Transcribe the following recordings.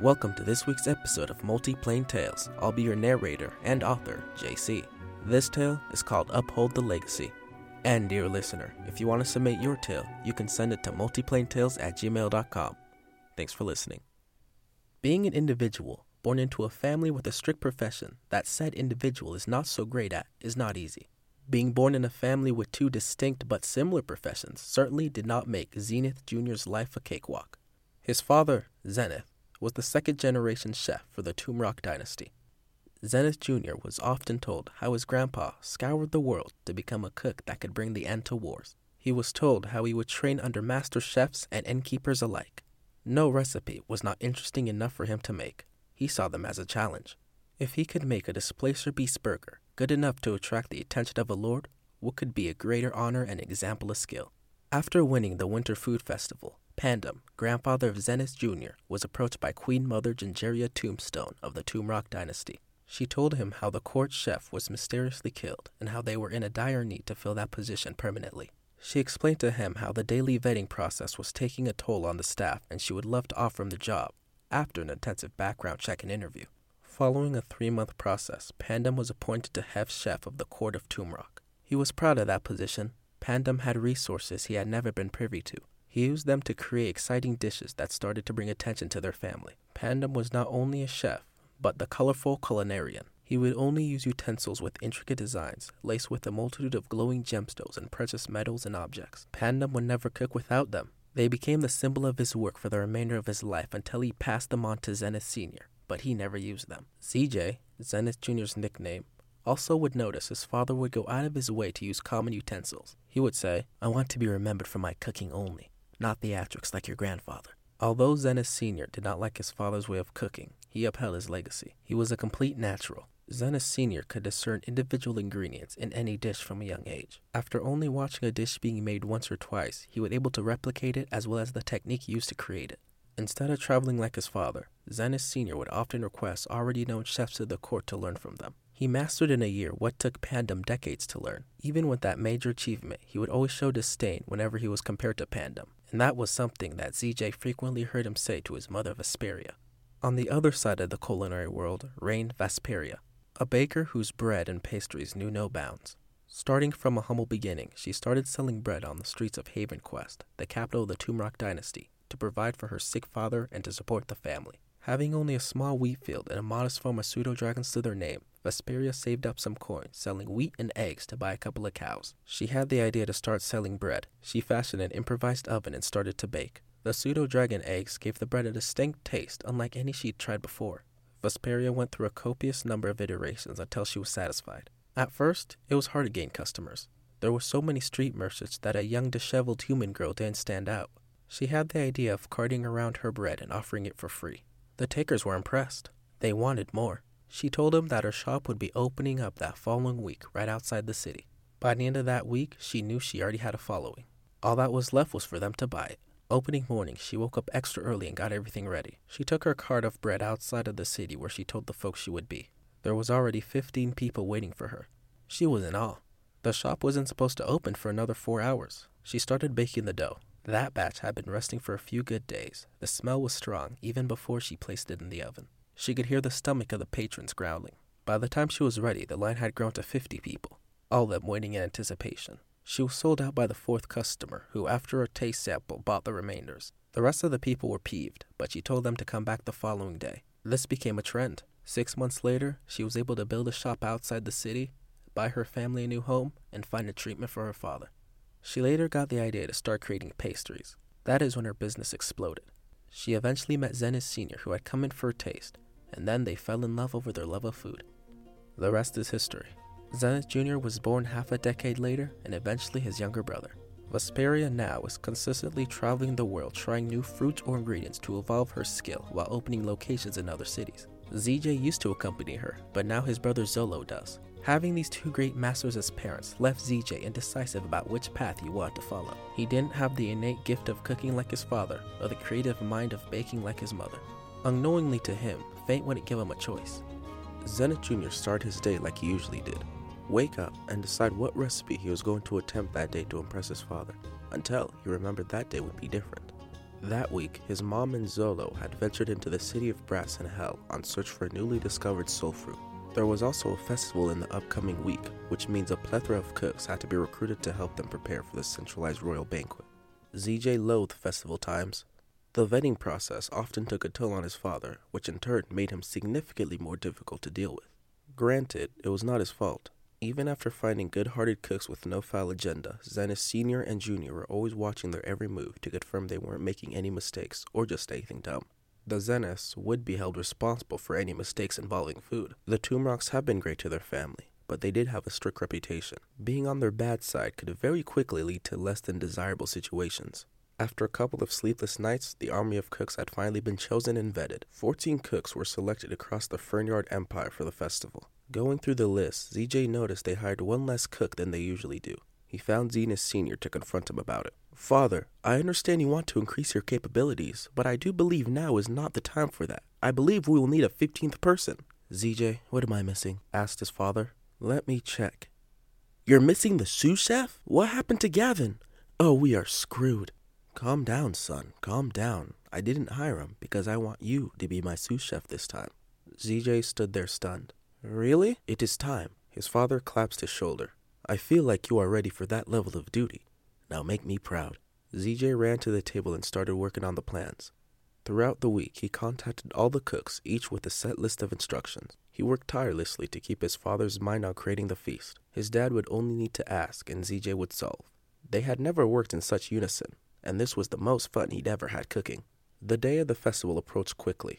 Welcome to this week's episode of Multiplane Tales. I'll be your narrator and author, JC. This tale is called Uphold the Legacy. And, dear listener, if you want to submit your tale, you can send it to multiplanetales at gmail.com. Thanks for listening. Being an individual born into a family with a strict profession that said individual is not so great at is not easy. Being born in a family with two distinct but similar professions certainly did not make Zenith Jr.'s life a cakewalk. His father, Zenith, was the second generation chef for the Tumrock dynasty. Zenith Jr. was often told how his grandpa scoured the world to become a cook that could bring the end to wars. He was told how he would train under master chefs and innkeepers alike. No recipe was not interesting enough for him to make. He saw them as a challenge. If he could make a displacer beast burger good enough to attract the attention of a lord, what could be a greater honor and example of skill? After winning the Winter Food Festival, Pandem, grandfather of Zenith Jr., was approached by Queen Mother Gingeria Tombstone of the Tumrock dynasty. She told him how the court chef was mysteriously killed and how they were in a dire need to fill that position permanently. She explained to him how the daily vetting process was taking a toll on the staff and she would love to offer him the job after an intensive background check and interview. Following a three month process, Pandem was appointed to head chef of the court of Tumrock. He was proud of that position. Pandem had resources he had never been privy to, he used them to create exciting dishes that started to bring attention to their family. Pandem was not only a chef, but the colorful culinarian. He would only use utensils with intricate designs, laced with a multitude of glowing gemstones and precious metals and objects. Pandem would never cook without them. They became the symbol of his work for the remainder of his life until he passed them on to Zenith Sr., but he never used them. ZJ, Zenith Jr.'s nickname, also would notice his father would go out of his way to use common utensils. He would say, I want to be remembered for my cooking only not theatrics like your grandfather. Although Zenith Sr. did not like his father's way of cooking, he upheld his legacy. He was a complete natural. Zenith Sr. could discern individual ingredients in any dish from a young age. After only watching a dish being made once or twice, he was able to replicate it as well as the technique used to create it. Instead of traveling like his father, Zenith Sr. would often request already known chefs of the court to learn from them. He mastered in a year what took Pandem decades to learn. Even with that major achievement, he would always show disdain whenever he was compared to Pandem and that was something that ZJ frequently heard him say to his mother Vesperia. On the other side of the culinary world reigned Vesperia, a baker whose bread and pastries knew no bounds. Starting from a humble beginning, she started selling bread on the streets of Haven Quest, the capital of the Tumrock dynasty, to provide for her sick father and to support the family. Having only a small wheat field and a modest farm of pseudo dragons to their name, Vesperia saved up some coin, selling wheat and eggs to buy a couple of cows. She had the idea to start selling bread. She fashioned an improvised oven and started to bake. The pseudo dragon eggs gave the bread a distinct taste, unlike any she'd tried before. Vesperia went through a copious number of iterations until she was satisfied. At first, it was hard to gain customers. There were so many street merchants that a young disheveled human girl didn't stand out. She had the idea of carting around her bread and offering it for free. The takers were impressed. They wanted more. She told him that her shop would be opening up that following week right outside the city. By the end of that week, she knew she already had a following. All that was left was for them to buy it. Opening morning, she woke up extra early and got everything ready. She took her cart of bread outside of the city where she told the folks she would be. There was already 15 people waiting for her. She was in awe. The shop wasn't supposed to open for another four hours. She started baking the dough. That batch had been resting for a few good days. The smell was strong even before she placed it in the oven. She could hear the stomach of the patrons growling. By the time she was ready, the line had grown to 50 people, all of them waiting in anticipation. She was sold out by the fourth customer, who, after a taste sample, bought the remainders. The rest of the people were peeved, but she told them to come back the following day. This became a trend. Six months later, she was able to build a shop outside the city, buy her family a new home, and find a treatment for her father. She later got the idea to start creating pastries. That is when her business exploded. She eventually met Zenith Sr., who had come in for a taste, and then they fell in love over their love of food. The rest is history. Zenith Jr. was born half a decade later, and eventually his younger brother. Vesperia now is consistently traveling the world trying new fruits or ingredients to evolve her skill while opening locations in other cities. ZJ used to accompany her, but now his brother Zolo does. Having these two great masters as parents left ZJ indecisive about which path he wanted to follow. He didn't have the innate gift of cooking like his father, or the creative mind of baking like his mother. Unknowingly to him, fate wouldn't give him a choice. Zenith Jr. started his day like he usually did wake up and decide what recipe he was going to attempt that day to impress his father, until he remembered that day would be different. That week, his mom and Zolo had ventured into the city of Brass and Hell on search for a newly discovered soul fruit. There was also a festival in the upcoming week, which means a plethora of cooks had to be recruited to help them prepare for the centralized royal banquet. ZJ loathed festival times. The vetting process often took a toll on his father, which in turn made him significantly more difficult to deal with. Granted, it was not his fault. Even after finding good hearted cooks with no foul agenda, Zenith Sr. and Jr. were always watching their every move to confirm they weren't making any mistakes or just anything dumb. The Zeniths would be held responsible for any mistakes involving food. The Tumrocks have been great to their family, but they did have a strict reputation. Being on their bad side could very quickly lead to less than desirable situations. After a couple of sleepless nights, the army of cooks had finally been chosen and vetted. Fourteen cooks were selected across the Fernyard Empire for the festival. Going through the list, ZJ noticed they hired one less cook than they usually do. He found Zenith Sr. to confront him about it. Father, I understand you want to increase your capabilities, but I do believe now is not the time for that. I believe we will need a 15th person. ZJ, what am I missing? asked his father. Let me check. You're missing the sous chef? What happened to Gavin? Oh, we are screwed. Calm down, son. Calm down. I didn't hire him because I want you to be my sous chef this time. ZJ stood there stunned. Really? It is time. His father clasped his shoulder. I feel like you are ready for that level of duty. Now make me proud. ZJ ran to the table and started working on the plans. Throughout the week, he contacted all the cooks, each with a set list of instructions. He worked tirelessly to keep his father's mind on creating the feast. His dad would only need to ask, and ZJ would solve. They had never worked in such unison, and this was the most fun he'd ever had cooking. The day of the festival approached quickly.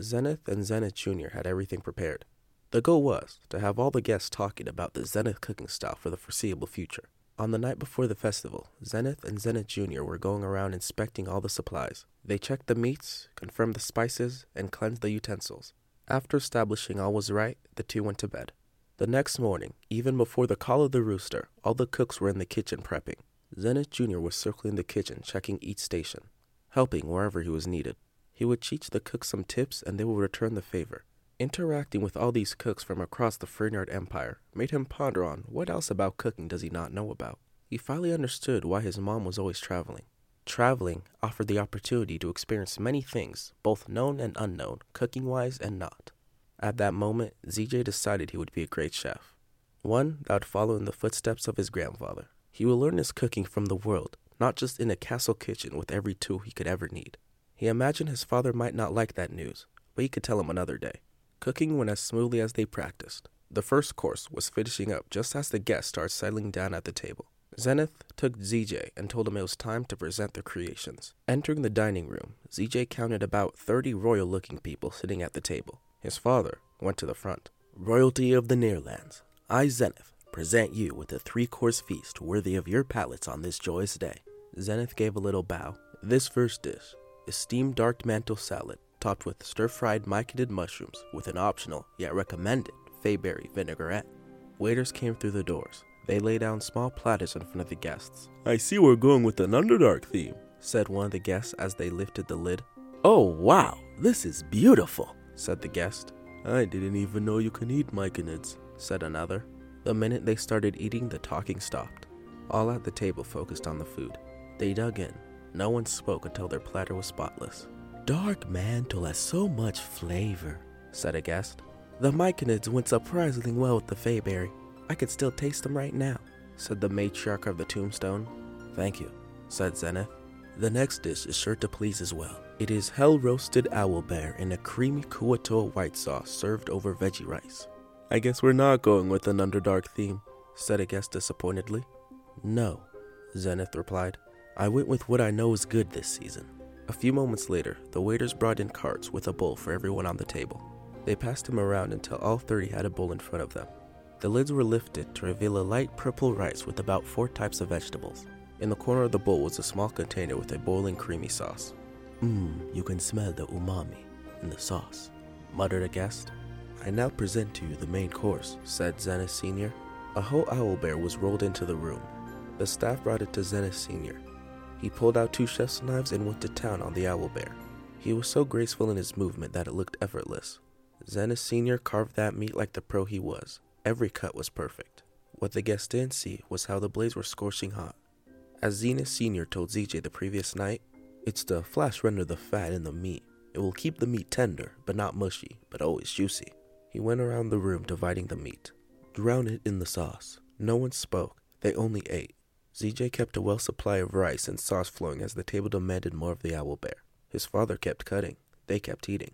Zenith and Zenith Jr. had everything prepared. The goal was to have all the guests talking about the Zenith cooking style for the foreseeable future. On the night before the festival, Zenith and Zenith Jr. were going around inspecting all the supplies. They checked the meats, confirmed the spices, and cleansed the utensils. After establishing all was right, the two went to bed. The next morning, even before the call of the rooster, all the cooks were in the kitchen prepping. Zenith Jr. was circling the kitchen, checking each station, helping wherever he was needed. He would teach the cooks some tips and they would return the favor. Interacting with all these cooks from across the Fernyard Empire made him ponder on what else about cooking does he not know about. He finally understood why his mom was always traveling. Traveling offered the opportunity to experience many things, both known and unknown, cooking wise and not. At that moment, ZJ decided he would be a great chef. One that would follow in the footsteps of his grandfather. He would learn his cooking from the world, not just in a castle kitchen with every tool he could ever need. He imagined his father might not like that news, but he could tell him another day. Cooking went as smoothly as they practiced. The first course was finishing up just as the guests started settling down at the table. Zenith took ZJ and told him it was time to present their creations. Entering the dining room, ZJ counted about 30 royal looking people sitting at the table. His father went to the front. Royalty of the Nearlands, I, Zenith, present you with a three course feast worthy of your palates on this joyous day. Zenith gave a little bow. This first dish is steamed dark mantle salad topped with stir-fried myconid mushrooms with an optional, yet recommended, fayberry vinaigrette. Waiters came through the doors. They laid down small platters in front of the guests. I see we're going with an Underdark theme, said one of the guests as they lifted the lid. Oh, wow, this is beautiful, said the guest. I didn't even know you can eat myconids, said another. The minute they started eating, the talking stopped. All at the table focused on the food. They dug in. No one spoke until their platter was spotless dark mantle has so much flavor, said a guest. The myconids went surprisingly well with the fayberry. I could still taste them right now, said the matriarch of the tombstone. Thank you, said Zenith. The next dish is sure to please as well. It is hell roasted owlbear in a creamy kuato white sauce served over veggie rice. I guess we're not going with an Underdark theme, said a guest disappointedly. No, Zenith replied. I went with what I know is good this season. A few moments later, the waiters brought in carts with a bowl for everyone on the table. They passed him around until all 30 had a bowl in front of them. The lids were lifted to reveal a light purple rice with about four types of vegetables. In the corner of the bowl was a small container with a boiling creamy sauce. Mmm, you can smell the umami in the sauce, muttered a guest. I now present to you the main course, said Zenith Sr. A whole owl bear was rolled into the room. The staff brought it to Zenith Sr. He pulled out two chef's knives and went to town on the owl bear. He was so graceful in his movement that it looked effortless. Zenith Sr. carved that meat like the pro he was. Every cut was perfect. What the guests didn't see was how the blades were scorching hot. As Zenith Sr. told ZJ the previous night, It's to flash render the fat in the meat. It will keep the meat tender, but not mushy, but always juicy. He went around the room dividing the meat. Drown it in the sauce. No one spoke. They only ate. ZJ kept a well supply of rice and sauce flowing as the table demanded more of the owl bear. His father kept cutting. They kept eating.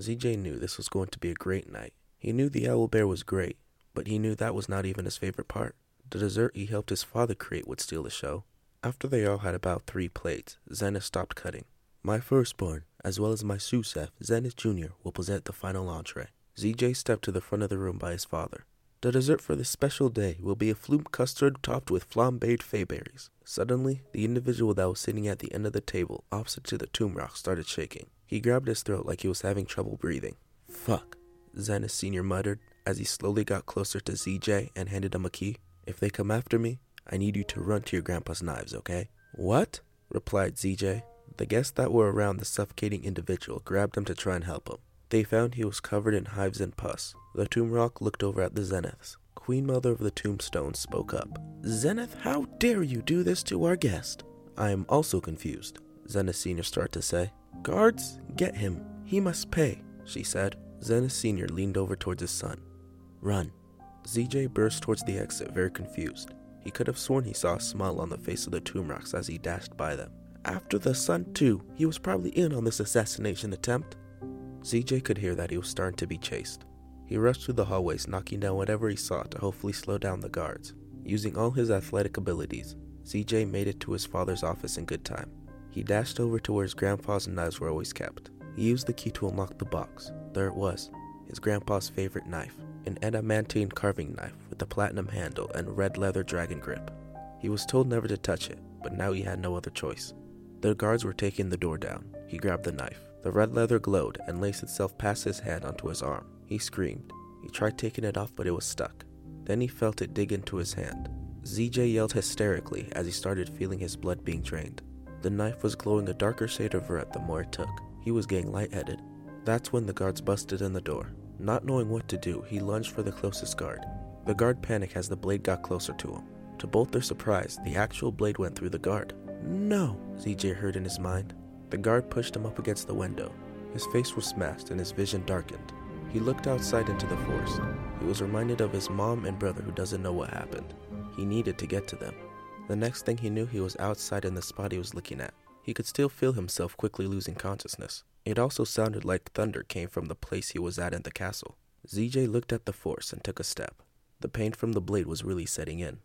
ZJ knew this was going to be a great night. He knew the owl bear was great, but he knew that was not even his favorite part. The dessert he helped his father create would steal the show. After they all had about three plates, Zenith stopped cutting. My firstborn, as well as my sous-chef, Zenith Jr., will present the final entree. ZJ stepped to the front of the room by his father. The dessert for this special day will be a flume custard topped with flambéed fayberries. Suddenly, the individual that was sitting at the end of the table opposite to the Tumrock started shaking. He grabbed his throat like he was having trouble breathing. Fuck, Zenith Sr. muttered as he slowly got closer to ZJ and handed him a key. If they come after me, I need you to run to your grandpa's knives, okay? What? replied ZJ. The guests that were around the suffocating individual grabbed him to try and help him. They found he was covered in hives and pus. The Tumrock looked over at the Zeniths. Queen Mother of the Tombstone spoke up. Zenith, how dare you do this to our guest? I am also confused, Zenith Sr. started to say. Guards, get him. He must pay, she said. Zenith Sr. leaned over towards his son. Run. ZJ burst towards the exit, very confused. He could have sworn he saw a smile on the face of the Tumrocks as he dashed by them. After the son, too, he was probably in on this assassination attempt. ZJ could hear that he was starting to be chased. He rushed through the hallways, knocking down whatever he saw to hopefully slow down the guards. Using all his athletic abilities, ZJ made it to his father's office in good time. He dashed over to where his grandpa's knives were always kept. He used the key to unlock the box. There it was, his grandpa's favorite knife, an adamantine carving knife with a platinum handle and red leather dragon grip. He was told never to touch it, but now he had no other choice. The guards were taking the door down. He grabbed the knife. The red leather glowed and laced itself past his hand onto his arm. He screamed. He tried taking it off, but it was stuck. Then he felt it dig into his hand. ZJ yelled hysterically as he started feeling his blood being drained. The knife was glowing a darker shade of red the more it took. He was getting lightheaded. That's when the guards busted in the door. Not knowing what to do, he lunged for the closest guard. The guard panicked as the blade got closer to him. To both their surprise, the actual blade went through the guard. No, ZJ heard in his mind. The guard pushed him up against the window. His face was smashed and his vision darkened. He looked outside into the forest. He was reminded of his mom and brother who doesn't know what happened. He needed to get to them. The next thing he knew, he was outside in the spot he was looking at. He could still feel himself quickly losing consciousness. It also sounded like thunder came from the place he was at in the castle. ZJ looked at the force and took a step. The pain from the blade was really setting in.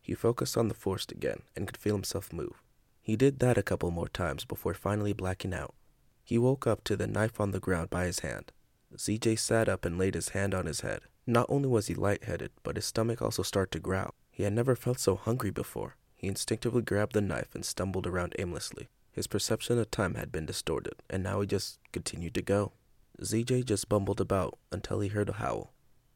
He focused on the force again and could feel himself move. He did that a couple more times before finally blacking out. He woke up to the knife on the ground by his hand. ZJ sat up and laid his hand on his head. Not only was he lightheaded, but his stomach also started to growl. He had never felt so hungry before. He instinctively grabbed the knife and stumbled around aimlessly. His perception of time had been distorted, and now he just continued to go. ZJ just bumbled about until he heard a howl.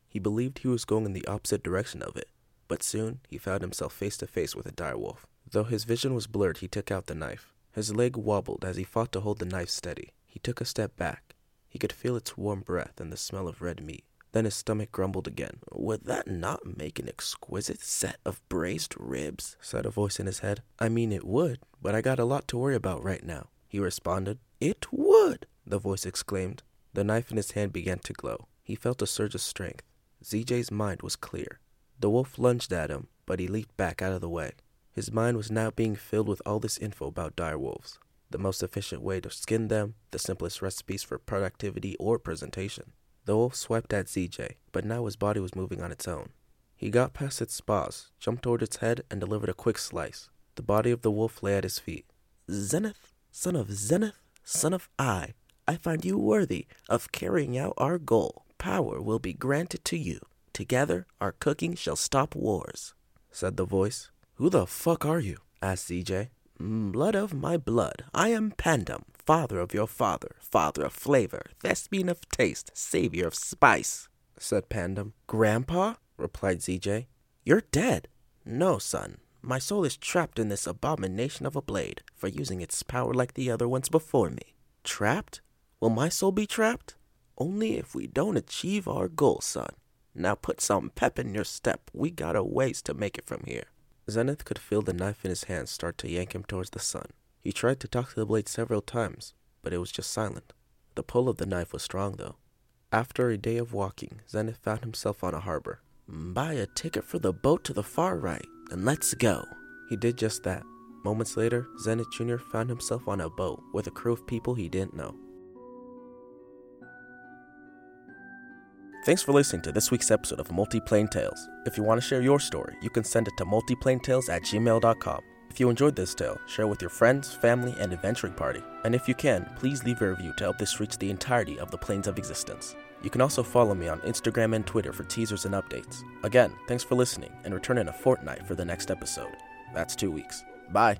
He believed he was going in the opposite direction of it, but soon he found himself face to face with a direwolf. Though his vision was blurred, he took out the knife. His leg wobbled as he fought to hold the knife steady. He took a step back. He could feel its warm breath and the smell of red meat. Then his stomach grumbled again. Would that not make an exquisite set of braised ribs? said a voice in his head. I mean, it would, but I got a lot to worry about right now, he responded. It would, the voice exclaimed. The knife in his hand began to glow. He felt a surge of strength. ZJ's mind was clear. The wolf lunged at him, but he leaped back out of the way. His mind was now being filled with all this info about direwolves the most efficient way to skin them, the simplest recipes for productivity or presentation. The wolf swiped at ZJ, but now his body was moving on its own. He got past its paws, jumped toward its head, and delivered a quick slice. The body of the wolf lay at his feet. Zenith, son of Zenith, son of I, I find you worthy of carrying out our goal. Power will be granted to you. Together, our cooking shall stop wars, said the voice. Who the fuck are you? asked ZJ. Mm, blood of my blood, I am Pandem, father of your father, father of flavor, thespian of taste, savior of spice, said Pandem. Grandpa? replied ZJ. You're dead. No, son. My soul is trapped in this abomination of a blade for using its power like the other ones before me. Trapped? Will my soul be trapped? Only if we don't achieve our goal, son. Now put some pep in your step. We got a ways to make it from here. Zenith could feel the knife in his hand start to yank him towards the sun. He tried to talk to the blade several times, but it was just silent. The pull of the knife was strong, though. After a day of walking, Zenith found himself on a harbor. Buy a ticket for the boat to the far right, and let's go. He did just that. Moments later, Zenith Jr. found himself on a boat with a crew of people he didn't know. Thanks for listening to this week's episode of Multiplane Tales. If you want to share your story, you can send it to multiplanetales at gmail.com. If you enjoyed this tale, share with your friends, family, and adventuring party. And if you can, please leave a review to help this reach the entirety of the planes of existence. You can also follow me on Instagram and Twitter for teasers and updates. Again, thanks for listening, and return in a fortnight for the next episode. That's two weeks. Bye.